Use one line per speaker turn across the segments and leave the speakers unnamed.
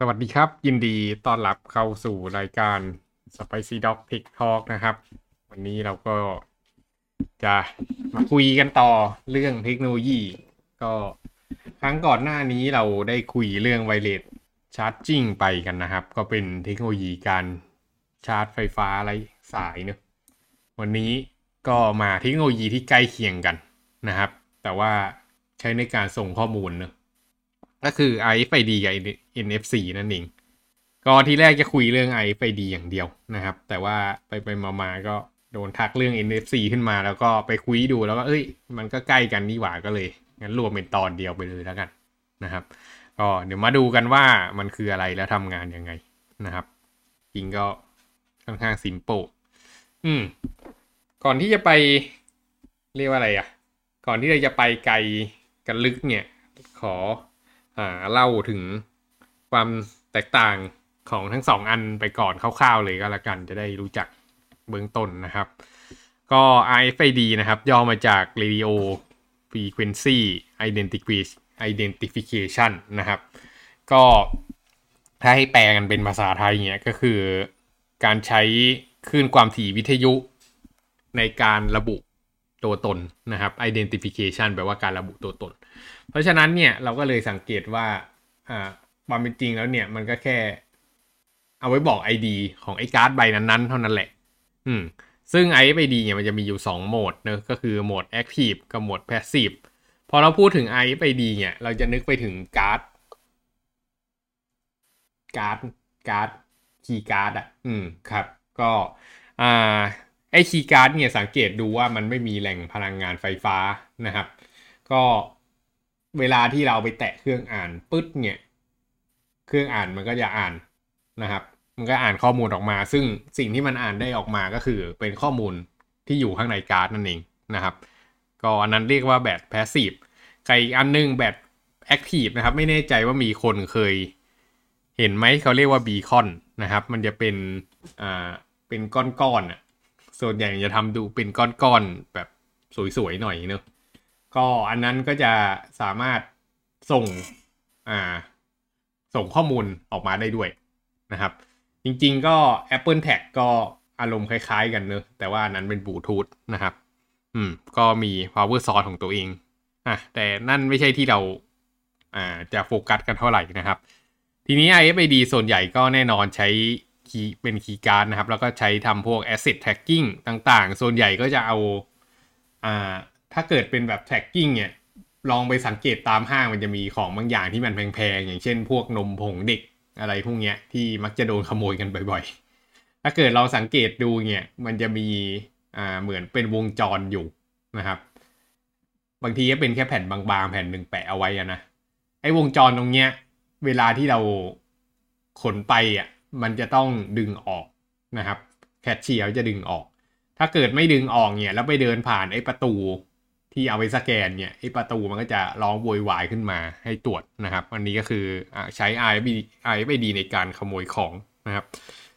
สวัสดีครับ ยินดีต้อนรับเข้าสู่รายการ Spicy Dog Tech Talk นะครับ วันนี้เราก็จะมาคุยกันต่อเรื่องเทคโนโลยี ก็ครั้งก่อนหน้านี้เราได้คุยเรื่องไวเลสชาร์จจิ้งไปกันนะครับ ก็เป็นเทคโนโลยีการชาร์จไฟฟ้าไร้สายเนอะวันนี้ก็มาเทคโนโลยีที่ใกล้เคียงกันนะครับ แต่ว่าใช้ในการส่งข้อมูลเนอะ ก็คือ RFID กับ NFC นั่นเอง ก็ที่แรกจะคุยเรื่อง RFID อย่างเดียวนะครับ แต่ว่าไปไปมาๆก็โดนทักเรื่อง NFC ขึ้นมาแล้วก็ไปคุยดูแล้วก็เอ้ย มันก็ใกล้กันนี่หว่าก็เลย งั้นรวมเป็นตอนเดียวไปเลยแล้วกันนะครับ ก็เดี๋ยวมาดูกันว่ามันคืออะไรแล้วทำงานยังไงนะครับ จริงก็ค่อนข้างสิมโปอืม ก่อนที่จะไปเรียกว่าอะไรอะ ก่อนที่เราจะไปไกลกันลึกเนี่ย ขอ เล่าถึงความแตกต่างของทั้งสองอันไปก่อนคร่าวๆเลยก็แล้วกันจะได้รู้จักเบื้องต้นนะครับ ก็ RFID นะครับ ย่อมาจาก Radio Frequency Identification นะครับ ก็ถ้าให้แปลกันเป็นภาษาไทยเนี่ยก็คือการใช้คลื่นความถี่วิทยุ ในการระบุ ตัวตนนะครับ identification แปลว่าการระบุตัวตน เพราะฉะนั้นเนี่ยเราก็เลยสังเกตว่าความเป็นจริงแล้วเนี่ยมันก็แค่ เอาไว้บอก ID ของไอ้การ์ดใบนั้นๆ เท่านั้นแหละ อืม ซึ่ง IFID เนี่ยมันจะมีอยู่ 2 โหมดเนอะก็คือโหมด Active กับโหมด Passive พอเราพูดถึง IFID เนี่ย เราจะนึกไปถึงการ์ดการ์ดการ์ดคีย์การ์ดอะ อืม ครับ ก็ อ่า ไอ้คีย์การ์ดเนี่ยสังเกตดูว่ามันไม่มีแหล่งพลังงานไฟฟ้านะครับ ก็เวลาที่เราไปแตะเครื่องอ่านปึ๊ดเนี่ย เครื่องอ่านมันก็จะอ่านนะครับ มันก็อ่านข้อมูลออกมา ซึ่งสิ่งที่มันอ่านได้ออกมาก็คือเป็นข้อมูลที่อยู่ข้างในการ์ดนั่นเองนะครับ ก็อันนั้นเรียกว่าแบบ passiveไกอีกอันนึงแบบแอคทีฟนะครับ ไม่แน่ใจว่ามีคนเคย เห็นไหมเขาเรียกว่าบีคอนนะครับ มันจะเป็นอ่าเป็นก้อนๆอะ ส่วนใหญ่จะทำดูเป็นก้อนๆแบบสวยๆหน่อยเนอะก็อันนั้นก็จะสามารถส่งอ่าส่งข้อมูลออกมาได้ด้วยนะครับ จริงๆก็ Apple Tag ก็อารมณ์คล้ายๆกันเนอะแต่ว่านั้นเป็นบลูทูธนะครับ อืม ก็มี power source ของตัวเองอะแต่นั่นไม่ใช่ที่เราอ่าจะโฟกัสกันเท่าไหร่นะครับ ทีนี้ RFID ส่วนใหญ่ก็แน่นอนใช้ คีย์เป็นคีย์การ์ดนะครับ แล้วก็ใช้ทำพวก asset tracking ต่างๆ ส่วนใหญ่ก็จะเอาอ่าถ้าเกิดเป็นแบบ tracking เนี่ยลองไปสังเกตตามห้างมันจะมีของบางอย่างที่มันแพงๆ อย่างเช่นพวกนมผงเด็กอะไรพวกเนี้ยที่มักจะโดนขโมยกันบ่อยๆ ถ้าเกิดเราสังเกตดูเนี่ยมันจะมีอ่าเหมือนเป็นวงจรอยู่นะครับ บางทีก็เป็นแค่แผ่นบางๆ แผ่นหนึ่งแปะเอาไว้อะนะไอ้วงจรตรงเนี้ย เวลาที่เราขนไปอะ มันจะต้องดึงออกนะครับ แคชเชียร์จะดึงออก ถ้าเกิดไม่ดึงออกเนี่ย แล้วไปเดินผ่านไอ้ประตูที่เอาไปสแกนเนี่ยไอ้ประตูมันก็จะร้องโวยวายขึ้นมาให้ตรวจนะครับ อันนี้ก็คือใช้ RFID RFID ในการขโมยของนะครับ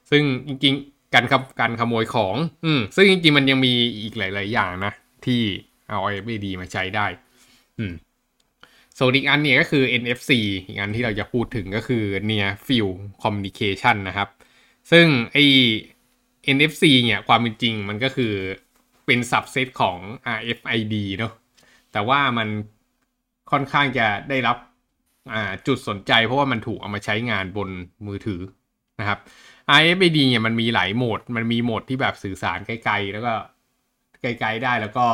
ซึ่งจริงๆการการขโมยของ อืมซึ่งจริงๆมันยังมีอีกหลาย ๆ อย่างนะ ที่เอา RFID มาใช้ได้ อืม ส่วนอีกอันเนี่ยก็คือ NFC อีกอันที่เราจะพูดถึงก็คือ Near Field Communication นะครับ ซึ่งไอ้ NFC เนี่ยความเป็นจริงมันก็คือเป็น subset ของ RFID เนอะแต่ว่ามันค่อนข้างจะได้รับจุดสนใจเพราะว่ามันถูกเอามาใช้งานบนมือถือนะครับ RFID เนี่ยมันมีหลายโหมด มันมีโหมดที่แบบสื่อสารไกลๆ แล้วก็ ไกลๆได้แล้วก็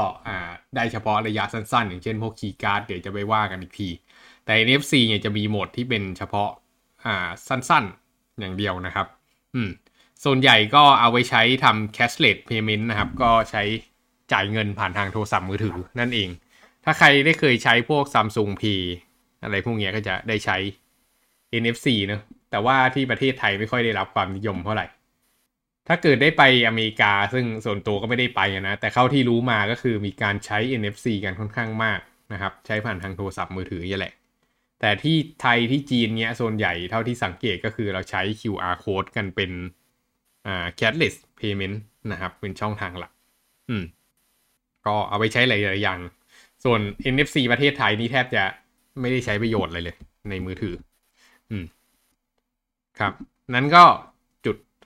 ได้เฉพาะระยะสั้นๆ อย่างเช่นพวกคีย์การ์ดเดี๋ยวจะไปว่ากันอีกที แต่ NFC เนี่ยจะมีโหมดที่เป็นเฉพาะสั้นๆอย่างเดียวนะครับอืมส่วนใหญ่ก็เอาไว้ใช้ทำ cashless payment นะครับ ก็ใช้จ่ายเงินผ่านทางโทรศัพท์มือถือนั่นเอง ถ้าใครได้เคยใช้พวก Samsung Pay อะไรพวกนี้ก็จะได้ใช้ NFC เนอะแต่ว่าที่ประเทศไทยไม่ค่อยได้รับความนิยมเท่าไหร่ ถ้าเกิดได้ไปอเมริกาซึ่งส่วนตัวก็ไม่ได้ไปนะ แต่เข้าที่รู้มาก็คือมีการใช้ NFC กันค่อนข้างมากนะครับ ใช้ผ่านทางโทรศัพท์มือถือนี่แหละ แต่ที่ไทยที่จีนเนี้ยส่วนใหญ่เท่าที่สังเกตก็คือเราใช้ QR code กันเป็นอ่า cashless payment นะครับ เป็นช่องทางหลัก อืม ก็เอาไปใช้หลายๆอย่าง ส่วน NFC ประเทศไทยนี่แทบจะไม่ได้ใช้ประโยชน์อะไรเลย ในมือถือ อืม ครับ นั้นก็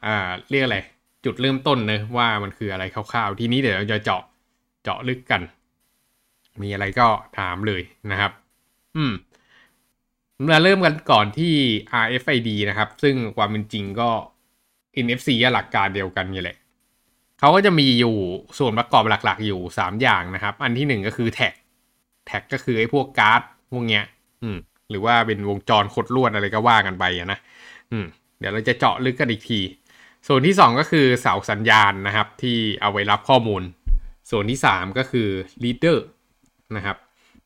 อ่าเรียกอะไรจุดเริ่มต้นเนะว่ามันคืออะไรคร่าวๆ ทีนี้เดี๋ยวเราจะเจาะเจาะลึกกัน มีอะไรก็ถามเลยนะครับ อืมมาเริ่มกันก่อนที่ RFID นะครับ ซึ่งความเป็นจริงก็ NFC หลักการเดียวกันนี่แหละเขาก็จะมีอยู่ส่วนประกอบหลักๆ อยู่ 3 อย่างนะครับ อันที่ 1 ก็คือแท็ก แท็กก็คือไอ้พวกการ์ดพวกเนี้ย อืม หรือว่าเป็นวงจรขดลวดอะไรก็ว่ากันไปนะ อืม เดี๋ยวเราจะเจาะลึกกันอีกที ส่วนที่ 2 ก็คือเสาสัญญาณนะครับ ที่เอาไว้รับข้อมูล ส่วนที่ 3 ก็คือ reader นะครับ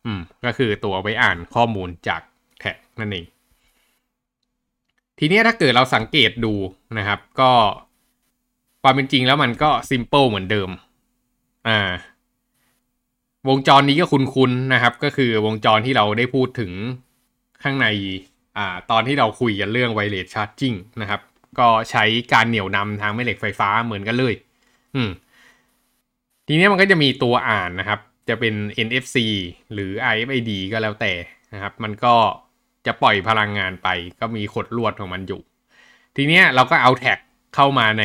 อืม ก็คือตัวไว้อ่านข้อมูลจากแท็กนั่นเอง ทีนี้ถ้าเกิดเราสังเกตดูนะครับ ก็ความเป็นจริงแล้วมันก็ซิมเปิลเหมือนเดิม อ่า วงจรนี้ก็คุ้นๆนะครับ ก็คือวงจรที่เราได้พูดถึงข้างใน อ่า ตอนที่เราคุยกันเรื่องไวเลสชาร์จิ่งนะครับ ก็ใช้การเหนี่ยวนำทางแม่เหล็กไฟฟ้าเหมือนกันเลย อืม ทีนี้มันก็จะมีตัวอ่านนะครับ จะเป็น NFC หรือ RFID ก็แล้วแต่นะครับ มันก็จะปล่อยพลังงานไป ก็มีขดลวดของมันอยู่ ทีนี้เราก็เอาแท็กเข้ามาใน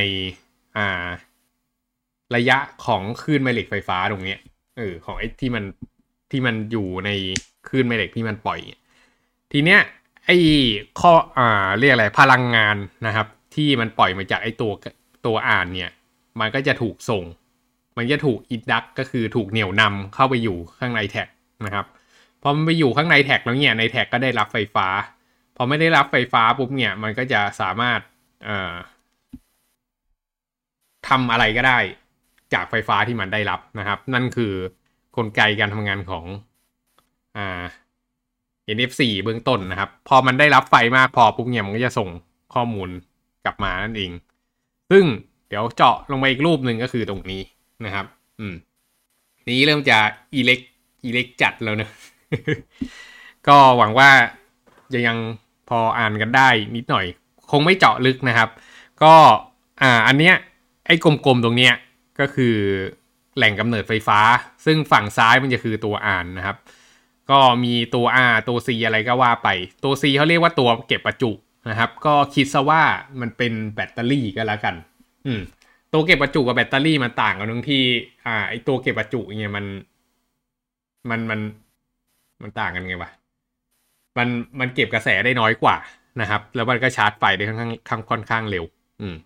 อ่า ระยะของคลื่นแม่เหล็กไฟฟ้าตรงเนี้ยเออของไอ้ที่มันที่มันอยู่ในคลื่นแม่เหล็กที่มันปล่อย ทีเนี้ยไอ้ข้ออ่าเรียกอะไรพลังงานนะครับ ที่มันปล่อยมาจากไอ้ตัวตัวอ่านเนี่ย มันก็จะถูกส่ง มันจะถูก induct ก็คือถูกเหนี่ยวนำเข้าไปอยู่ข้างใน tag นะครับพอมันไปอยู่ข้างใน tag แล้วเนี่ยใน tag ก็ได้รับไฟฟ้าพอมันได้รับไฟฟ้าปุ๊บเนี่ย มันก็จะสามารถเอ่อทำอะไรก็ได้จากไฟฟ้าที่มันได้รับนะครับ นั่นคือกลไกการทำงานของอ่า NFC เบื้องต้นนะครับ พอมันได้รับไฟมากพอปุ๊บเนี่ยมันก็จะส่งข้อมูล กลับมานั่นเอง ซึ่งเดี๋ยวเจาะลงไปอีกรูปหนึ่งก็คือตรงนี้นะครับ อืม นี้เริ่มจะอิเล็กอิเล็กจัดแล้วเนะก็หวังว่าจะยังพออ่านกันได้นิดหน่อย คงไม่เจาะลึกนะครับ ก็อ่าอันเนี้ยไอ้กลมๆตรงเนี้ยก็คือแหล่งกำเนิดไฟฟ้า ซึ่งฝั่งซ้ายมันจะคือตัวอ่านนะครับ ก็มีตัว R ตัว C อะไรก็ว่าไป ตัว C เขาเรียกว่าตัวเก็บประจุ นะครับ ก็คิดซะว่ามันเป็นแบตเตอรี่ก็แล้วกัน อืมตัวเก็บประจุกับแบตเตอรี่มันต่างกันตรงที่ อ่า ไอตัวเก็บประจุเนี่ยมัน มันมันมันต่างกันไงวะมันมันเก็บกระแสได้น้อยกว่านะครับ แล้วมันก็ชาร์จไฟได้ค่อนข้างค่อนข้างเร็ว อืม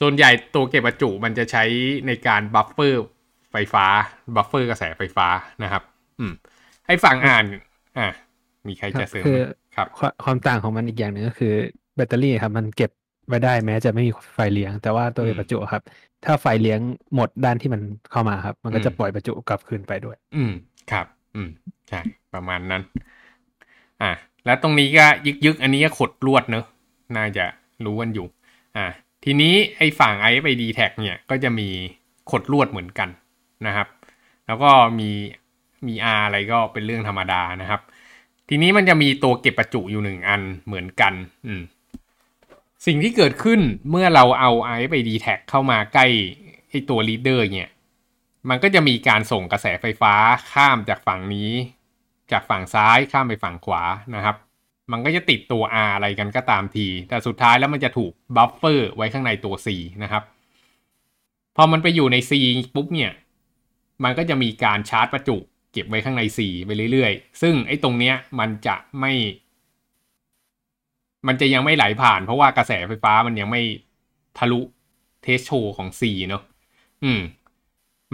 ส่วนใหญ่ตัวเก็บประจุมันจะใช้ในการ buffer ไฟฟ้า buffer กระแสไฟฟ้านะครับ อืม ให้ฟังอ่าน อ่ามีใครจะเสริมค รับ
ความต่างของมันอีกอย่างหนึ่งก็คือ แบตเตอรี่ครับ มันเก็บไว้ได้แม้จะไม่มีไฟเลี้ยง แต่ว่าตัวเก็บประจุครับ ถ้าไฟเลี้ยงหมดด้านที่มันเข้ามาครับ มันก็จะปล่อยประจุกลับคืนไปด้วย
อืมครับ อืมใช่ประมาณนั้น อ่าแล้วตรงนี้ก็ยึกยึกอันนี้ก็ขดลวดเนอะน่าจะรู้กันอยู่ อ่าทีนี้ไอ้ฝั่ง IFID tag เนี่ยก็จะมีขดลวดเหมือนกันนะครับ แล้วก็มีมี R อะไรก็เป็นเรื่องธรรมดานะครับ ทีนี้มันจะมีตัวเก็บประจุอยู่หนึ่งอันเหมือนกัน อืม สิ่งที่เกิดขึ้นเมื่อเราเอา RFID tag เข้ามาใกล้ไอตัว reader เนี่ย มันก็จะมีการส่งกระแสไฟฟ้าข้ามจากฝั่งนี้ จากฝั่งซ้ายข้ามไปฝั่งขวานะครับ มันก็จะติดตัว R อะไรกันก็ตามที แต่สุดท้ายแล้วมันจะถูก buffer ไว้ข้างในตัว C นะครับ พอมันไปอยู่ใน C ปุ๊บเนี่ย มันก็จะมีการชาร์จประจุ เก็บไว้ข้างใน C ไปเรื่อยๆ ซึ่งไอ้ตรงเนี้ยมันจะไม่ มันจะยังไม่ไหลผ่าน เพราะว่ากระแสไฟฟ้ามันยังไม่ทะลุ threshold ของ C เนาะอืม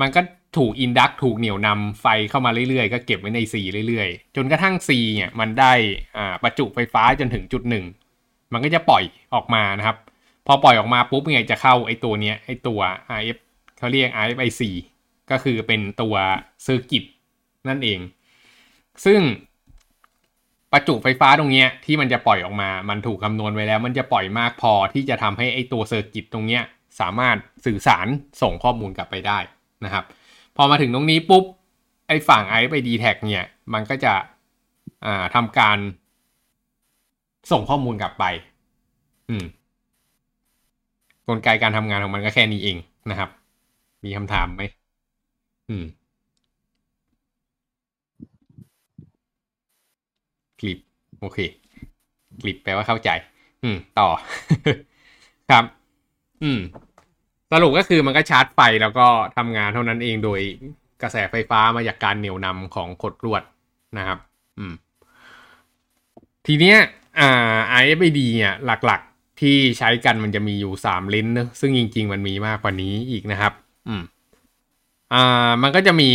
มันก็ถูก induct ถูกเหนี่ยวนำไฟเข้ามาเรื่อยๆ ก็เก็บไว้ใน C เรื่อยๆ จนกระทั่ง C เนี่ย มันได้อ่าประจุไฟฟ้าจนถึงจุดหนึ่งมันก็จะปล่อยออกมานะครับ พอปล่อยออกมาปุ๊บไงจะเข้าไอ้ตัวเนี้ยไอ้ตัว RF เขาเรียก RFIC ก็คือเป็นตัว circuit นั่นเอง ซึ่งประจุไฟฟ้าตรงเนี้ยที่มันจะปล่อยออกมา มันถูกคำนวณไว้แล้ว มันจะปล่อยมากพอที่จะทำให้ไอ้ตัว circuit ตรงเนี้ยสามารถสื่อสารส่งข้อมูลกลับไปได้นะครับ พอมาถึงตรงนี้ปุ๊บ ไอ้ฝั่ง i ไป d t แท็เนี่ย มันก็จะอ่าทำการส่งข้อมูลกลับไป อืม กลไกการทำงานของมันก็แค่นี้เองนะครับ มีคำถามไหม อืม คลิปโอเคคลิปแปลว่าเข้าใจ อืม ต่อ ครับ อืม สรุปก็คือมันก็ชาร์จไฟแล้วก็ทำงานเท่านั้นเองโดยกระแสไฟฟ้ามาจากการเหนี่ยวนำของขดลวดนะครับ อืม ทีเนี้ย อ่า IFID เนี่ยหลักๆ ที่ใช้กันมันจะมีอยู่สามเลนนะซึ่งจริง ๆ มันมีมากกว่านี้อีกนะครับ อืมอ่ามันก็จะมี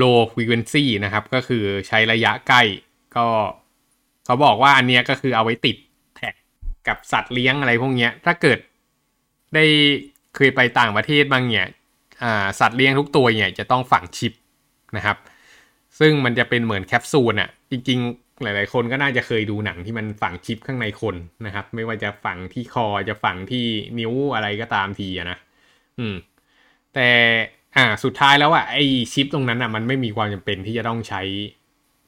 low frequency นะครับ ก็คือใช้ระยะใกล้ก็ เขาบอกว่าอันเนี้ยก็คือเอาไว้ติดแท็กกับสัตว์เลี้ยงอะไรพวกเนี้ย ถ้าเกิดได้เคยไปต่างประเทศบางเนี่ยสัตว์เลี้ยงทุกตัวเนี่ยจะต้องฝังชิปนะครับ ซึ่งมันจะเป็นเหมือนแคปซูลอะจริงๆ หลาย ๆ คนก็น่าจะเคยดูหนังที่มันฝังชิปข้างในคนนะครับ ไม่ว่าจะฝังที่คอจะฝังที่นิ้วอะไรก็ตามทีอะนะอืม แต่อ่าสุดท้ายแล้วอะไอชิปตรงนั้นอะมันไม่มีความจำเป็นที่จะต้องใช้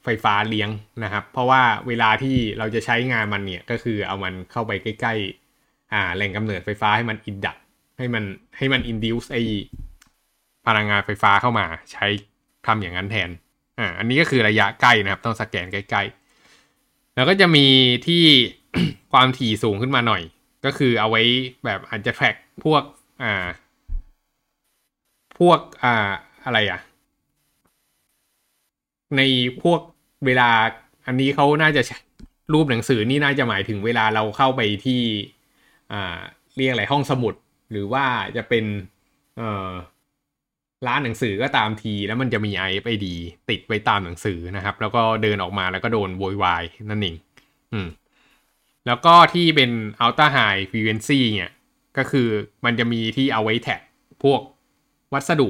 ไฟฟ้าเลี้ยงนะครับ เพราะว่าเวลาที่เราจะใช้งานมันเนี่ยก็คือเอามันเข้าไปใกล้ๆอ่าแหล่งกำเนิดไฟฟ้าให้มัน induct ให้มันให้มัน induce ไอพลังงานไฟฟ้าเข้ามาใช้ทำอย่างนั้นแทนอ่าอันนี้ก็คือระยะใกล้นะครับ ต้องสแกนใกล้ๆ แล้วก็จะมีที่ความถี่สูงขึ้นมาหน่อย ก็คือเอาไว้แบบอาจจะ trackพวกอ่าพวกอ่าอะไรอะในพวก เวลาอันนี้เขาน่าจะรูปหนังสือนี่น่าจะหมายถึงเวลาเราเข้าไปที่อ่าเรียกอะไรห้องสมุด หรือว่าจะเป็นเอ่อร้านหนังสือก็ตามที แล้วมันจะมี IFID ติดไว้ตามหนังสือนะครับ แล้วก็เดินออกมาแล้วก็โดนโวยวายนั่นเองอืมแล้วก็ที่เป็น Ultra High Frequency เนี่ยก็คือมันจะมีที่เอาไว้แท็กพวกวัสดุ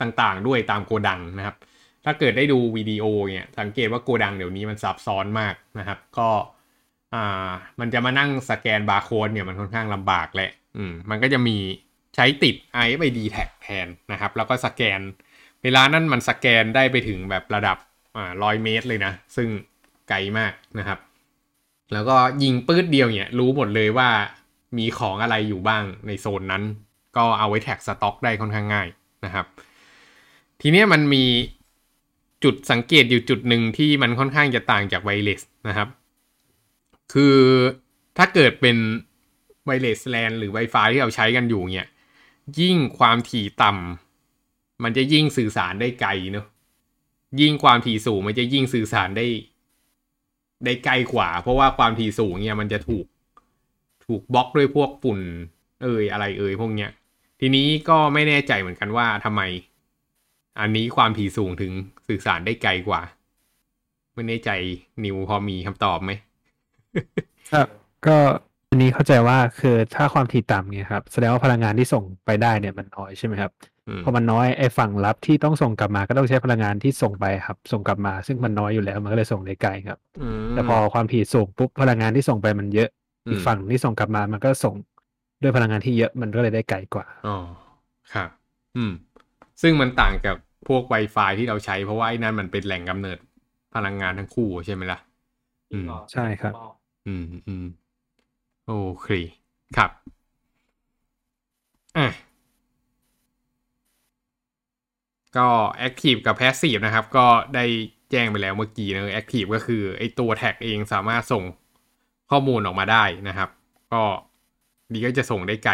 ต่างๆ ด้วยตามโกดังนะครับ ถ้าเกิดได้ดูวิดีโอเนี่ยสังเกตว่าโกดังเดี๋ยวนี้มันซับซ้อนมากนะครับ ก็อ่ามันจะมานั่งสแกนบาร์โค้ดเนี่ยมันค่อนข้างลำบากแหละอืมมันก็จะมีใช้ติด RFID tag แทนนะครับ แล้วก็สแกน เวลานั้นมันสแกนได้ไปถึงแบบระดับอ่าร้อยเมตรเลยนะ ซึ่งไกลมากนะครับ แล้วก็ยิงปื้ดเดียวเนี่ยรู้หมดเลยว่ามีของอะไรอยู่บ้างในโซนนั้น ก็เอาไว้แท็กสต็อกได้ค่อนข้างง่ายนะครับ ทีนี้มันมี จุดสังเกตอยู่จุดหนึ่งที่มันค่อนข้างจะต่างจากไวเลสนะครับ คือถ้าเกิดเป็นไวเลสแลนหรือ Wi-Fi ที่เราใช้กันอยู่เนี่ย ยิ่งความถี่ต่ำมันจะยิ่งสื่อสารได้ไกลเนอะยิ่งความถี่สูงมันจะยิ่งสื่อสารได้ ได้ไกลกว่า เพราะว่าความถี่สูงเนี่ยมันจะถูกถูกบล็อกด้วยพวกฝุ่น เอ่ยอะไรเอ่ยพวกเนี้ยทีนี้ก็ไม่แน่ใจเหมือนกันว่าทำไม อันนี้ความถี่สูงถึง สื่อสารได้ไกลกว่าไม่แน่ใจนิวพอมีคำตอบไหม
ครับก็อันนี้เข้าใจว่าคือถ้าความถี่ต่ำเนี่ยครับแสดงว่าพลังงานที่ส่งไปได้เนี่ยมันน้อยใช่ไหมครับ
อืม
พอมันน้อยไอ้ฝั่งรับที่ต้องส่งกลับมาก็ต้องใช้พลังงานที่ส่งไปครับ ส่งกลับมา ซึ่งมันน้อยอยู่แล้วมันก็เลยส่งได้ไกลครับ
ม
แต่พอความถี่สูงปุ๊บพลังงานที่ส่งไปมันเยอะอีก
อืม
ฝั่งที่ส่งกลับมามันก็ส่งด้วยพลังงานที่เยอะมันก็เลยได้ไกลกว่า
อ๋อครับ อืม ซึ่งมันต่างจาก พวก Wi-Fi ที่เราใช้เพราะว่าไอ้นั่นมันเป็นแหล่งกำเนิดพลังงานทั้งคู่ใช่ไหมล่ะ อืม
ใช่ครับ
อืมอืมโอเคครับอะก็ Active กับ Passive นะครับ ก็ได้แจ้งไปแล้วเมื่อกี้นะ Active ก็คือไอตัวแท็กเองสามารถส่งข้อมูลออกมาได้นะครับ ก็ดีก็จะส่งได้ไกล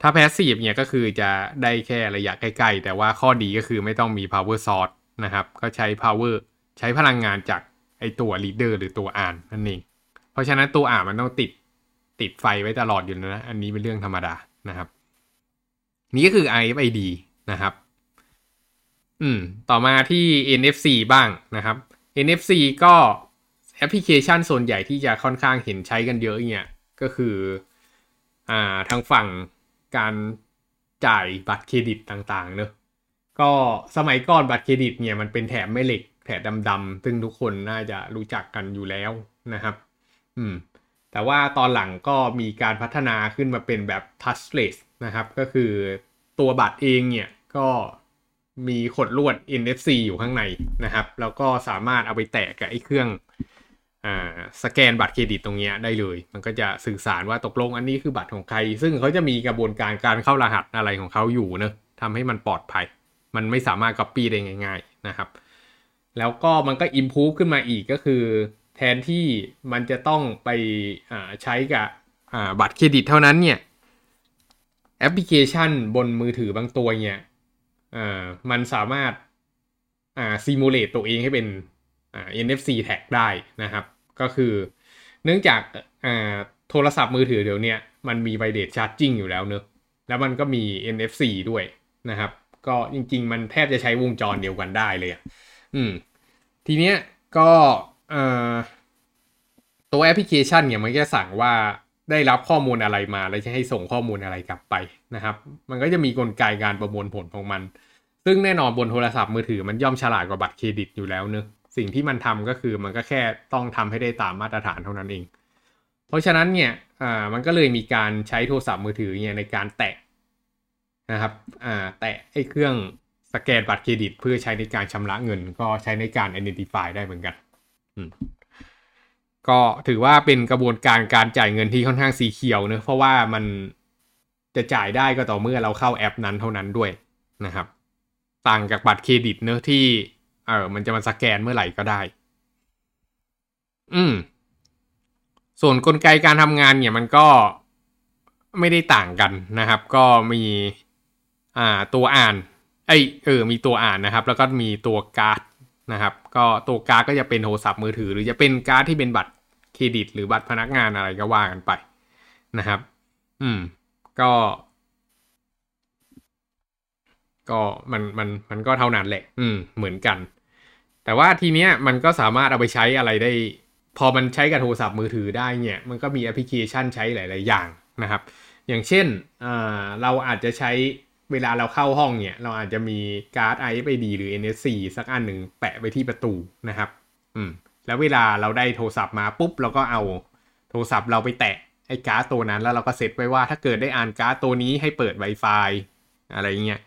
ถ้า Passive เนี่ยก็คือจะได้แค่ระยะใกล้ๆ แต่ว่าข้อดีก็คือไม่ต้องมี power source นะครับ ก็ใช้ power ใช้พลังงานจากไอตัว leader หรือตัวอ่านนั่นเอง เพราะฉะนั้นตัวอ่านมันต้องติดติดไฟไว้ตลอดอยู่นะ อันนี้เป็นเรื่องธรรมดานะครับ นี่ก็คือ RFID นะครับ อืม ต่อมาที่ NFC บ้างนะครับ NFC ก็แอปพลิเคชันส่วนใหญ่ที่จะค่อนข้างเห็นใช้กันเยอะเนี่ย ก็คือ อ่า ทางฝั่ง การจ่ายบัตรเครดิตต่างๆเนอะก็สมัยก่อนบัตรเครดิตเนี่ยมันเป็นแถบแม่เหล็กแถบดำๆซึ่งทุกคนน่าจะรู้จักกันอยู่แล้วนะครับ อืม แต่ว่าตอนหลังก็มีการพัฒนาขึ้นมาเป็นแบบ touchless นะครับ ก็คือตัวบัตรเองเนี่ยก็มีขดลวด NFC อยู่ข้างในนะครับ แล้วก็สามารถเอาไปแตะกับไอ้เครื่อง สแกนบัตรเครดิตตรงเนี้ยได้เลย มันก็จะสื่อสารว่าตกลงอันนี้คือบัตรของใคร ซึ่งเขาจะมีกระบวนการการเข้ารหัสอะไรของเขาอยู่เนอะทำให้มันปลอดภัย มันไม่สามารถ copy ได้ง่าย ๆนะครับ แล้วก็มันก็ improve ขึ้นมาอีกก็คือ แทนที่มันจะต้องไปใช้กับบัตรเครดิตเท่านั้นเนี่ยแอปพลิเคชันบนมือถือบางตัวเนี่ยมันสามารถซิมูเลตตัวเองให้เป็นอ่า NFC tag ได้นะครับ ก็คือ เนื่องจากอ่าโทรศัพท์มือถือเดี๋ยวนี้มันมี wireless charging อยู่แล้วเนอะแล้วมันก็มี NFC ด้วยนะครับ ก็จริง ๆ มันแทบจะใช้วงจรเดียวกันได้เลยอะอืม ทีเนี้ยก็เอ่อตัวแอปพลิเคชันเนี่ยมันจะสั่งว่าได้รับข้อมูลอะไรมา แล้วจะให้ส่งข้อมูลอะไรกลับไปนะครับ มันก็จะมีกลไกการประมวลผลของมัน ซึ่งแน่นอนบนโทรศัพท์มือถือมันย่อมฉลาดกว่าบัตรเครดิตอยู่แล้วเนอะ สิ่งที่มันทำก็คือมันก็แค่ต้องทำให้ได้ตามมาตรฐานเท่านั้นเอง เพราะฉะนั้นเนี่ยอ่ามันก็เลยมีการใช้โทรศัพท์มือถือเนี่ยในการแตะนะครับอ่าแตะไอ้เครื่องสแกนบัตรเครดิต เพื่อใช้ในการชำระเงิน ก็ใช้ในการ identify ได้เหมือนกันอืมก็ถือว่าเป็นกระบวนการการจ่ายเงินที่ค่อนข้างสีเขียวเนอะเพราะว่ามันจะจ่ายได้ก็ต่อเมื่อเราเข้าแอปนั้นเท่านั้นด้วยนะครับ ต่างจากบัตรเครดิตเนอะที่ เออมันจะมาสแกนเมื่อไหร่ก็ได้ อืม ส่วนนกลไกการทำงานเนี่ยมันก็ไม่ได้ต่างกันนะครับ ก็มีอ่าตัวอ่านไอเออมีตัวอ่านนะครับ แล้วก็มีตัวการ์ดนะครับ ก็ตัวการ์ดก็จะเป็นโทรศัพท์มือถือ หรือจะเป็นการ์ดที่เป็นบัตรเครดิต หรือบัตรพนักงานอะไรก็ว่ากันไปนะครับ อืม ก็ ก็มันมันมันก็เท่านั้นแหละ อืม เหมือนกัน แต่ว่าทีเนี้ยมันก็สามารถเอาไปใช้อะไรได้ พอมันใช้กับโทรศัพท์มือถือได้เนี่ย มันก็มีแอปพลิเคชันใช้หลาย ๆ อย่างนะครับ อย่างเช่นเราอาจจะใช้เวลาเราเข้าห้องเนี่ย เราอาจจะมีการ์ด RFID หรือ NFC สักอันหนึ่งแปะไปที่ประตูนะครับ อืม แล้วเวลาเราได้โทรศัพท์มาปุ๊บเราก็เอาโทรศัพท์เราไปแตะไอ้การ์ดตัวนั้นแล้วเราก็เซตไว้ว่าถ้าเกิดได้อ่านการ์ดตัวนี้ให้เปิด Wi-Fi อะไรเงี้ย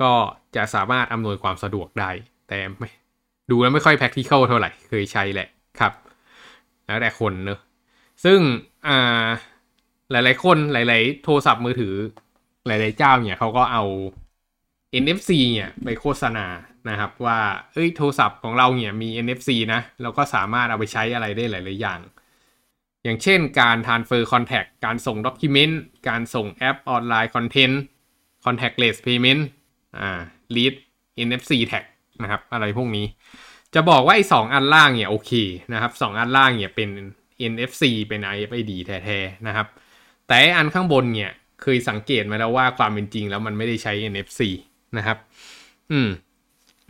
ก็จะสามารถอำนวยความสะดวกได้ แต่ไม่ ดูแล้วไม่ค่อย practical เท่าไหร่ เคยใช้แหละครับ แล้วแต่คนเนอะซึ่งอ่าหลาย ๆ คนหลาย ๆ โทรศัพท์มือถือ หลาย ๆ เจ้าเนี่ยเขาก็เอา NFC เนี่ยไปโฆษณานะครับ ว่าเอ้ยโทรศัพท์ของเราเนี่ยมี NFC นะเราก็สามารถเอาไปใช้อะไรได้หลาย ๆ อย่าง อย่างเช่นการ transfer contact การส่ง document การส่งแอปออนไลน์ content contactless payment อ่า lead NFC tag นะครับ อะไรพวกนี้ จะบอกว่าไอ้สองอันล่างเนี่ยโอเคนะครับสองอันล่างเนี่ยเป็น NFC เป็น RFID แท้ๆนะครับ แต่อันข้างบนเนี่ยเคยสังเกตมาแล้วว่าความเป็นจริงแล้วมันไม่ได้ใช้ NFC นะครับ อืม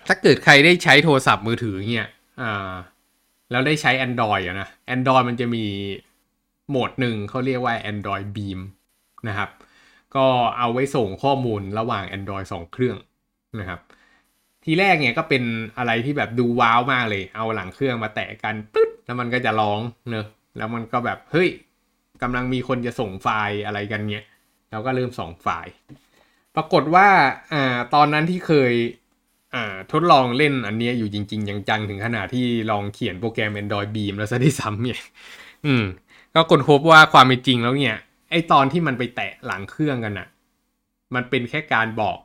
ถ้าเกิดใครได้ใช้โทรศัพท์มือถือเนี่ยอ่าแล้วได้ใช้ Android อะนะ Android มันจะมีโหมดหนึ่งเขาเรียกว่า Android Beam นะครับ ก็เอาไว้ส่งข้อมูลระหว่าง Android 2 เครื่องนะครับ ทีแรกเนี่ยก็เป็นอะไรที่แบบดูว้าวมากเลย เอาหลังเครื่องมาแตะกันปึ๊ดแล้วมันก็จะร้องเนอะแล้วมันก็แบบเฮ้ยกำลังมีคนจะส่งไฟล์อะไรกันเนี่ยเราก็เริ่มส่งไฟล์ ปรากฏว่าอ่าตอนนั้นที่เคยอ่าทดลองเล่นอันเนี้ยอยู่จริง ๆ จังๆ ถึงขนาดที่ลองเขียนโปรแกรม Android Beam แล้วซะด้วยซ้ำเนี่ยอืม ก็ค้นพบว่าความเป็นจริงแล้วเนี่ยไอตอนที่มันไปแตะหลังเครื่องกันอะมันเป็นแค่การบอก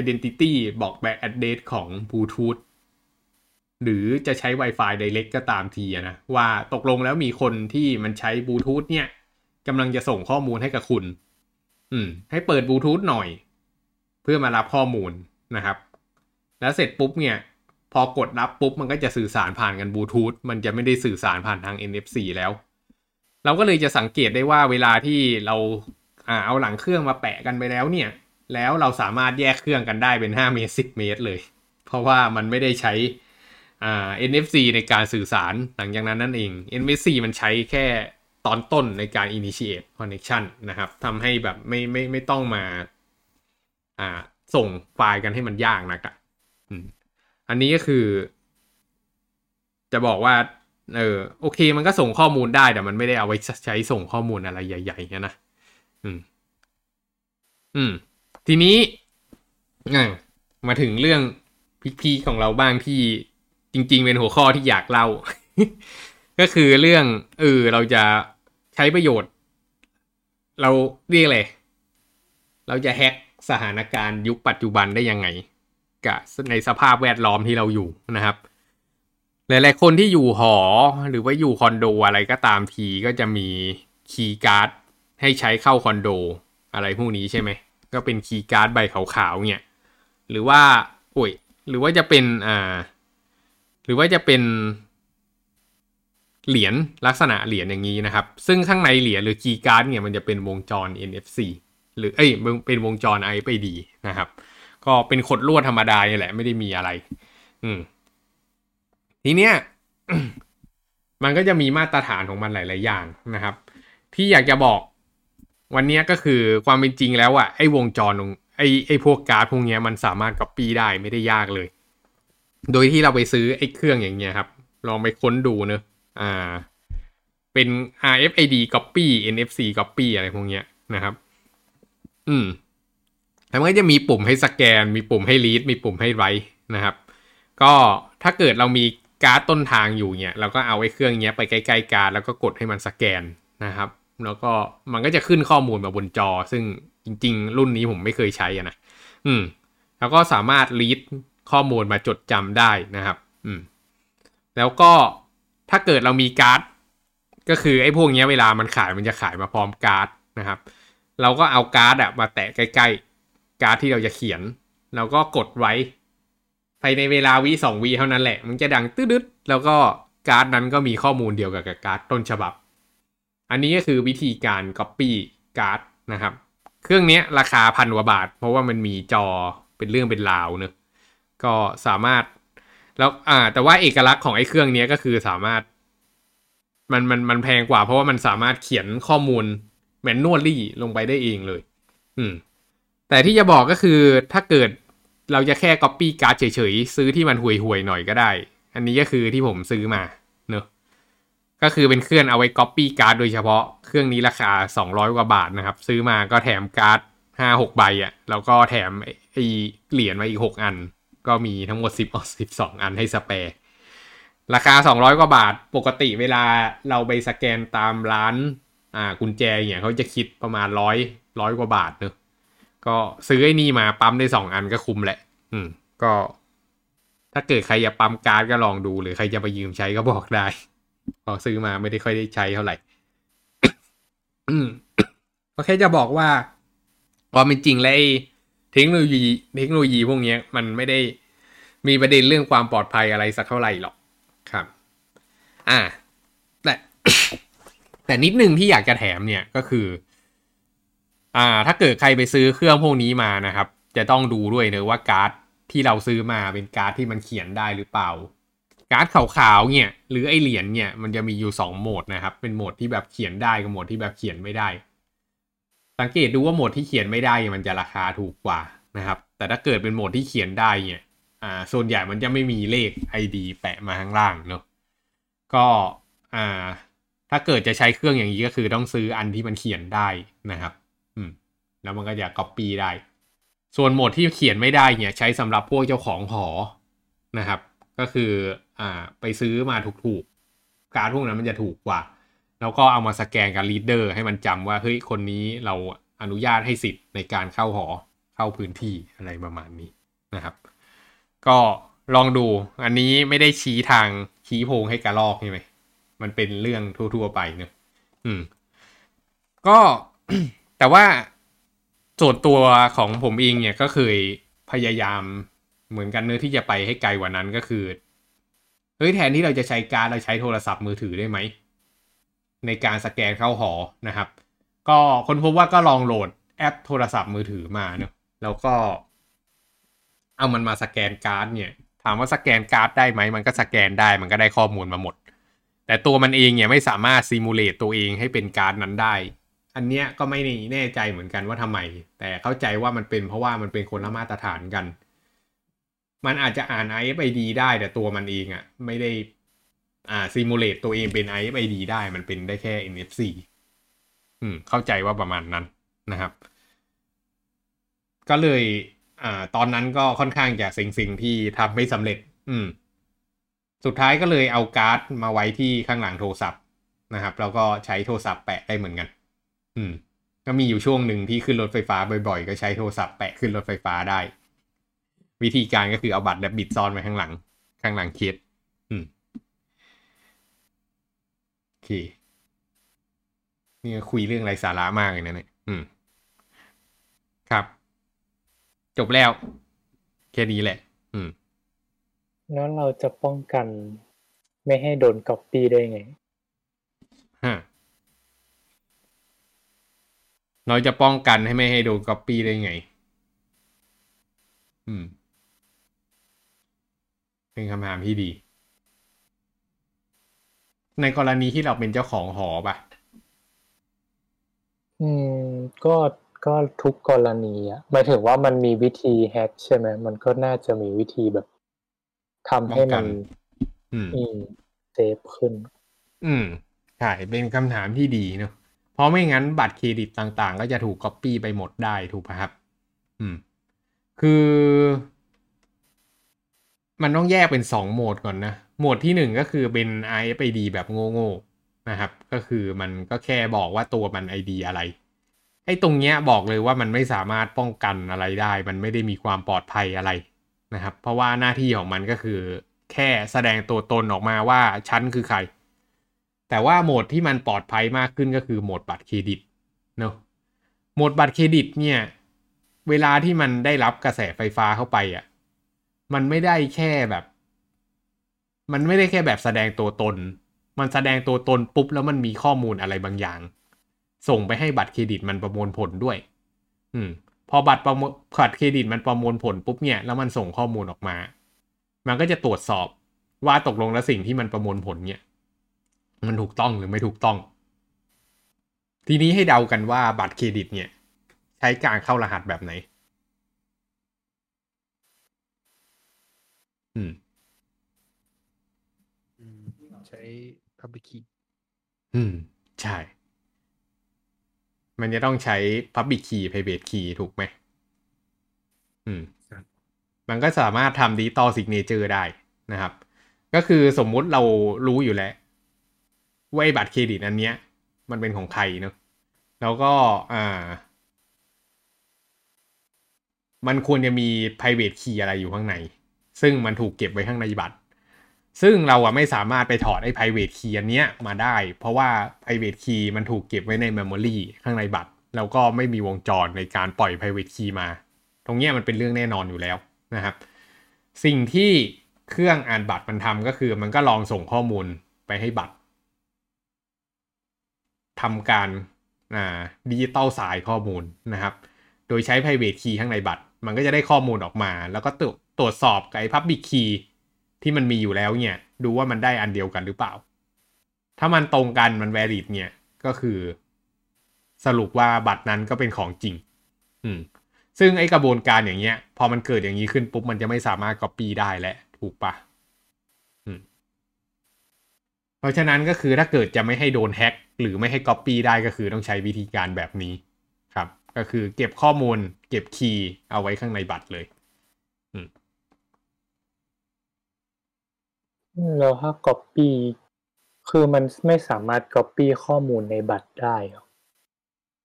identity บอก back address ของ Bluetooth หรือจะใช้ Wi-Fi Direct ก็ตามทีนะว่าตกลงแล้วมีคนที่มันใช้ Bluetooth เนี่ยกำลังจะส่งข้อมูลให้กับคุณ อืม ให้เปิด Bluetooth หน่อย เพื่อมารับข้อมูลนะครับ แล้วเสร็จปุ๊บเนี่ยพอกดรับปุ๊บมันก็จะสื่อสารผ่านกันบลูทูธมันจะไม่ได้สื่อสารผ่านทาง NFC แล้ว เราก็เลยจะสังเกตได้ว่าเวลาที่เราอ่าเอาหลังเครื่องมาแปะกันไปแล้วเนี่ย แล้วเราสามารถแยกเครื่องกันได้เป็น 5 เมตร 10 เมตรเลย เพราะว่ามันไม่ได้ใช้อ่า NFC ในการสื่อสารหลังจากนั้นนั่นเอง NFC มันใช้แค่ตอนต้นในการ initiate connection นะครับทำให้แบบไม่ไม่ไม่ต้องมาอ่าส่งไฟล์กันให้มันยากนักอะอันนี้ก็คือ จะบอกว่า เออโอเค มันก็ส่งข้อมูลได้แต่มันไม่ได้เอาไว้ใช้ส่งข้อมูลอะไรใหญ่ๆนะอืม อืม ทีนี้อ่ามาถึงเรื่องพีคๆของเราบ้างที่จริง ๆ เป็นหัวข้อที่อยากเล่า ก็คือเรื่องเออเราจะใช้ประโยชน์ เราเรียกเลยเราจะแฮกสถานการณ์ยุคปัจจุบันได้ยังไงกับในสภาพแวดล้อมที่เราอยู่นะครับ หลายๆคนที่อยู่หอหรือว่าอยู่คอนโดอะไรก็ตามทีก็จะมีคคีย์การ์ดให้ใช้เข้าคอนโด อะไรพวกนี้ใช่ไหม ก็เป็นคีย์การ์ดใบขาวๆเนี่ยหรือว่าโอ้ยหรือว่าจะเป็นอ่าหรือว่าจะเป็นเหรียญลักษณะเหรียญอย่างนี้นะครับ ซึ่งข้างในเหรียญหรือคีย์การ์ดเนี่ยมันจะเป็นวงจร NFC หรือเอ้ยเป็นวงจร RFID นะครับ ก็เป็นขดลวดธรรมดาเนี่ยแหละไม่ได้มีอะไร อืมทีเนี้ยมันก็จะมีมาตรฐานของมันหลาย ๆ อย่างนะครับ ที่อยากจะบอก วันนี้ก็คือความเป็นจริงแล้วอะไอ้วงจรไอ้ไอ้พวกการ์ดพวกนี้มันสามารถก๊อปปี้ได้ไม่ได้ยากเลย โดยที่เราไปซื้อไอ้เครื่องอย่างเงี้ยครับ ลองไปค้นดูเนอะอ่า เป็น RFID copy NFC copy อะไรพวกเนี้ยนะครับ อืมแล้วมันก็จะมีปุ่มให้สแกน มีปุ่มให้รีดมีปุ่มให้ไรนะครับ ก็ถ้าเกิดเรามีการ์ดต้นทางอยู่เนี่ย เราก็เอาไอ้เครื่องเนี้ยไปใกล้ๆการ์ดแล้วก็กดให้มันสแกนนะครับ แล้วก็มันก็จะขึ้นข้อมูลมาบนจอ ซึ่งจริง ๆ รุ่นนี้ผมไม่เคยใช้อะนะ อืม แล้วก็สามารถรีดข้อมูลมาจดจำได้นะครับ อืม แล้วก็ถ้าเกิดเรามีการ์ด ก็คือไอ้พวกนี้เวลามันขายมันจะขายมาพร้อมการ์ดนะครับ เราก็เอาการ์ดอะมาแตะใกล้ๆ การ์ดที่เราจะเขียน เราก็กดไว้ภายในเวลาวิสองวิเท่านั้นแหละ มันจะดังตืดๆแล้วก็การ์ดนั้นก็มีข้อมูลเดียวกับการ์ดต้นฉบับ อันนี้ก็คือวิธีการ Copy การ์ดนะครับ เครื่องนี้ราคาพันกว่าบาท เพราะว่ามันมีจอเป็นเรื่องเป็นราวเนอะก็สามารถแล้วอ่า แต่ว่าเอกลักษณ์ของไอ้เครื่องนี้ก็คือสามารถ มันมันมันแพงกว่า เพราะว่ามันสามารถเขียนข้อมูล manually ลงไปได้เองเลย อืม แต่ที่จะบอกก็คือถ้าเกิดเราจะแค่ Copy การ์ดเฉยๆ ซื้อที่มันห่วยๆหน่อยก็ได้ อันนี้ก็คือที่ผมซื้อมา ก็คือเป็นเครื่องเอาไว้ Copy การ์ดโดยเฉพาะเครื่องนี้ราคา 200 กว่าบาทนะครับ ซื้อมาก็แถมการ์ดห้าหกใบอะ่ะแล้วก็แถมไอ้เหรียญมาอีก 6 อัน ก็มีทั้งหมด 10อ12 อันให้สเปร์ราคา 200 กว่าบาทปกติเวลาเราไปสแกนตามร้านอ่ากุญแจเนี่ยเขาจะคิดประมาณร้อยร้อยกว่าบาทเนอะก็ซื้อไอ้นี่มาปั๊มได้สองอันก็คุ้มแหละ อืม ก็ ถ้าเกิดใครจะปั๊มการ์ดก็ลองดูหรือใครจะไปยืมใช้ก็บอกได้ พอซื้อมาไม่ได้ค่อยได้ใช้เท่าไหร่อืมก็แค่จะบอกว่าความเป็นจริงแล้วเทคโนโลยี เทคโนโลยีพวกนี้มันไม่ได้มีประเด็นเรื่องความปลอดภัยอะไรสักเท่าไหร่หรอกครับ อ่า แต่แต่นิดนึงที่อยากจะแถมเนี่ยก็คือ อ่า ถ้าเกิดใครไปซื้อเครื่องพวกนี้มานะครับ จะต้องดูด้วยเนอะว่าการ์ดที่เราซื้อมาเป็นการ์ดที่มันเขียนได้หรือเปล่า การ์ดขาวๆเนี่ยหรือไอเหรียญเนี่ยมันจะมีอยู่สองโหมดนะครับ เป็นโหมดที่แบบเขียนได้กับโหมดที่แบบเขียนไม่ได้ สังเกตดูว่าโหมดที่เขียนไม่ได้มันจะราคาถูกกว่านะครับ แต่ถ้าเกิดเป็นโหมดที่เขียนได้เนี่ยอ่าส่วนใหญ่มันจะไม่มีเลข ID แปะมาข้างล่างเนอะก็อ่าถ้าเกิดจะใช้เครื่องอย่างนี้ก็คือต้องซื้ออันที่มันเขียนได้นะครับ อืม แล้วมันก็จะ copy ได้ ส่วนโหมดที่เขียนไม่ได้เนี่ย ใช้สำหรับพวกเจ้าของหอนะครับ ก็คืออ่าไปซื้อมาถูกๆ การพวกนั้นมันจะถูกกว่า แล้วก็เอามาสแกนกับลีดเดอร์ให้มันจำว่าเฮ้ยคนนี้เราอนุญาตให้สิทธิ์ในการเข้าหอเข้าพื้นที่อะไรประมาณนี้นะครับ ก็ลองดูอันนี้ไม่ได้ชี้ทางชี้โพงให้กระลอกใช่ไหมมันเป็นเรื่องทั่ว ๆ ไปเนอะอืม ก็แต่ว่าส่วนตัวของผมเองเนี่ยก็เคยพยายาม เหมือนกันเนื้อที่จะไปให้ไกลกว่านั้นก็คือเฮ้ยแทนที่เราจะใช้การดเราใช้โทรศัพท์มือถือได้ไหม ในการสแกนเข้าหอนะครับ ก็คนพบว่าก็ลองโหลดแอปโทรศัพท์มือถือมาเนอะแล้วก็ เอามันมาสแกนการ์ดเนี่ย ถามว่าสแกนการ์ดได้ไหม มันก็สแกนได้มันก็ได้ข้อมูลมาหมด แต่ตัวมันเองเนี่ยไม่สามารถ simulate ตัวเองให้เป็นการ์ดนั้นได้ อันเนี้ยก็ไม่แน่ใจเหมือนกันว่าทำไม แต่เข้าใจว่ามันเป็นเพราะว่ามันเป็นคนละมาตรฐานกัน มันอาจจะอ่าน RFID ได้แต่ตัวมันเองอะ่ะ ไม่ได้อ่า simulate ตัวเองเป็น RFID ได้มันเป็นได้แค่ NFC อืม เข้าใจว่าประมาณนั้นนะครับ ก็เลยอ่าตอนนั้นก็ค่อนข้างจะเซ็งๆที่ทำไม่สำเร็จ อืม สุดท้ายก็เลยเอาการ์ดมาไว้ที่ข้างหลังโทรศัพท์นะครับ แล้วก็ใช้โทรศัพท์แปะได้เหมือนกัน อืม ก็มีอยู่ช่วงหนึ่งที่ขึ้นรถไฟฟ้าบ่อยๆ ก็ใช้โทรศัพท์แปะขึ้นรถไฟฟ้าได้ วิธีการก็คือเอาบัตรและบิดซ่อนไว้ข้างหลัง ข้างหลังเคสอืมโอเคนี่คุยเรื่องไรสาระมากเลยนะเนี่ยอืม ครับ จบแล้ว แค่นี้แหละ อืม
แล้วเราจะป้องกัน ไม่ให้โดนก๊อปปี้ได้ไง
ฮะเราจะป้องกันให้ไม่ให้โดนก๊อปปี้ได้ไง อืม เป็นคำถามที่ดี ในกรณีที่เราเป็นเจ้าของหอปะ
อืมก็ก็ทุกกรณีอะหมายถึงว่ามันมีวิธี hack ใช่ไหมมันก็น่าจะมีวิธีแบบทำให้มัน
อืม
อืม safe ขึ้น
อืมใช่เป็นคำถามที่ดีเนอะเพราะไม่งั้นบัตรเครดิตต่างๆ ก็จะถูกก๊อปปี้ไปหมดได้ถูกปะครับ อืม คือ มันต้องแยกเป็นสองโหมดก่อนนะ โหมดที่หนึ่งก็คือเป็น IFID แบบโง่ๆนะครับ ก็คือมันก็แค่บอกว่าตัวมัน ID อะไร ไอ้ตรงเนี้ยบอกเลยว่ามันไม่สามารถป้องกันอะไรได้ มันไม่ได้มีความปลอดภัยอะไรนะครับ เพราะว่าหน้าที่ของมันก็คือแค่แสดงตัวตนออกมาว่าฉันคือใคร แต่ว่าโหมดที่มันปลอดภัยมากขึ้นก็คือโหมดบัตรเครดิตเนอะโหมดบัตรเครดิตเนี่ย เวลาที่มันได้รับกระแสไฟฟ้าเข้าไปอะ มันไม่ได้แค่แบบ มันไม่ได้แค่แบบแสดงตัวตน มันแสดงตัวตนปุ๊บแล้วมันมีข้อมูลอะไรบางอย่าง ส่งไปให้บัตรเครดิตมันประมวลผลด้วย อืม พอบัตรประมวลบัตรเครดิตมันประมวลผลปุ๊บเนี่ยแล้วมันส่งข้อมูลออกมา มันก็จะตรวจสอบว่าตกลงแล้วสิ่งที่มันประมวลผลเนี่ย มันถูกต้องหรือไม่ถูกต้อง ทีนี้ให้เดากันว่าบัตรเครดิตเนี่ย ใช้การเข้ารหัสแบบไหน อืม
ใช้ public key
อืม ใช่ มันจะต้องใช้ Public Key Private Key ถูกไหม อืม
ครับ
มันก็สามารถทำ Digital Signature ได้นะครับ ก็คือสมมุติเรารู้อยู่แล้วว่าไอ้บัตรเครดิตอันเนี้ย มันเป็นของใครเนอะแล้วก็อ่า มันควรจะมี private key อะไรอยู่ข้างใน ซึ่งมันถูกเก็บไว้ข้างในบัตร ซึ่งเราอะไม่สามารถไปถอดไอ้ private key อันเนี้ยมาได้ เพราะว่า private key มันถูกเก็บไว้ใน memory ข้างในบัตร แล้วก็ไม่มีวงจรในการปล่อย private key มา ตรงเนี้ยมันเป็นเรื่องแน่นอนอยู่แล้วนะครับ สิ่งที่เครื่องอ่านบัตรมันทำก็คือมันก็ลองส่งข้อมูลไปให้บัตรทำการดิจิตอลสายข้อมูลนะครับ โดยใช้ private key ข้างในบัตร มันก็จะได้ข้อมูลออกมา แล้วก็ตรวจตรวจสอบกับไอ้ public key ที่มันมีอยู่แล้วเนี่ย ดูว่ามันได้อันเดียวกันหรือเปล่า ถ้ามันตรงกันมัน valid เนี่ยก็คือ สรุปว่าบัตรนั้นก็เป็นของจริง อืม ซึ่งไอ้กระบวนการอย่างเงี้ย พอมันเกิดอย่างนี้ขึ้นปุ๊บมันจะไม่สามารถ copy ได้และถูกปะอืม เพราะฉะนั้นก็คือถ้าเกิดจะไม่ให้โดนแฮ็กหรือไม่ให้ copy ได้ก็คือต้องใช้วิธีการแบบนี้ ก็คือเก็บข้อมูลเก็บคีย์เอาไว้ข้างในบัตรเลย
อืมแล้วถ้า copy คือมันไม่สามารถ copy ข้อมูลในบัตรได้หรอ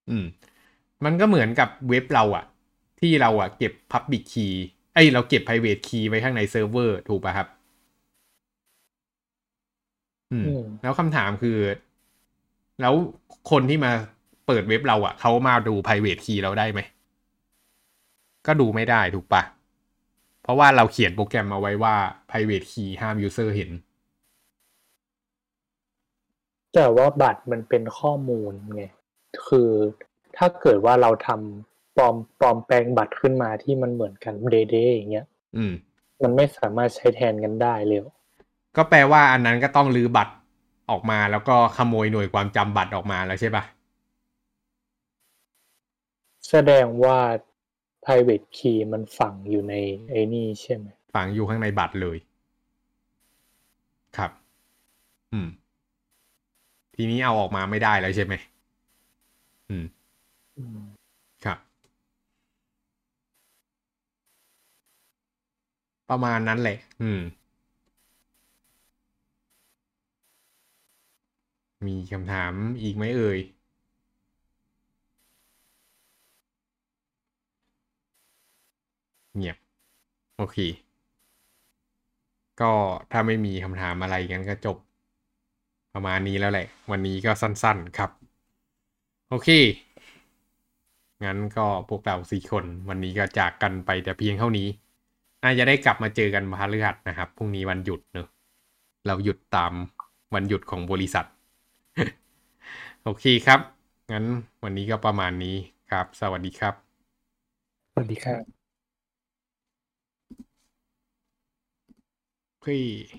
อืม มันก็เหมือนกับเว็บเราอะที่เราอะเก็บ Public Key ไอยเราเก็บ Private Key ไว้ข้างในเซิร์ฟเวอร์ถูกป่ะครับ อืม
อืม
แล้วคำถามคือ แล้วคนที่มา เปิดเว็บเราอะเขามาดู private key เราได้ไหม ก็ดูไม่ได้ถูกปะเพราะว่าเราเขียนโปรแกรมเอาไว้ว่า private key ห้าม user เห็น
แต่ว่าบัตรมันเป็นข้อมูลไง คือถ้าเกิดว่าเราทำปลอมปลอมแปลงบัตรขึ้นมาที่มันเหมือนกันเดเดอย่างเงี้ย
อืม
มันไม่สามารถใช้แทนกันได้เลย
ก็แปลว่าอันนั้นก็ต้องรื้อบัตรออกมาแล้วก็ขโมยหน่วยความจำบัตรออกมาแล้วใช่ปะ
แสดงว่า private key มันฝังอยู่ในไอ้นี่ใช่ไหม
ฝังอยู่ข้างในบัตรเลย ครับ อืม ทีนี้เอาออกมาไม่ได้แล้วใช่ไหมอืม
อืม
ครับ ประมาณนั้นแหละ อืม มีคำถามอีกไหมเอ่ย เงียบ โอเค ก็ถ้าไม่มีคำถามอะไรกันก็จบ ประมาณนี้แล้วแหละ วันนี้ก็สั้นๆครับ โอเค งั้นก็พวกเราสี่คนวันนี้ก็จากกันไปแต่เพียงเท่านี้อาจจะได้กลับมาเจอกันพฤหัสนะครับ พรุ่งนี้วันหยุดเนอะเราหยุดตามวันหยุดของบริษัท โอเคครับ งั้นวันนี้ก็ประมาณนี้ครับ สวัสดีครับ
สวัสดีครับ
可以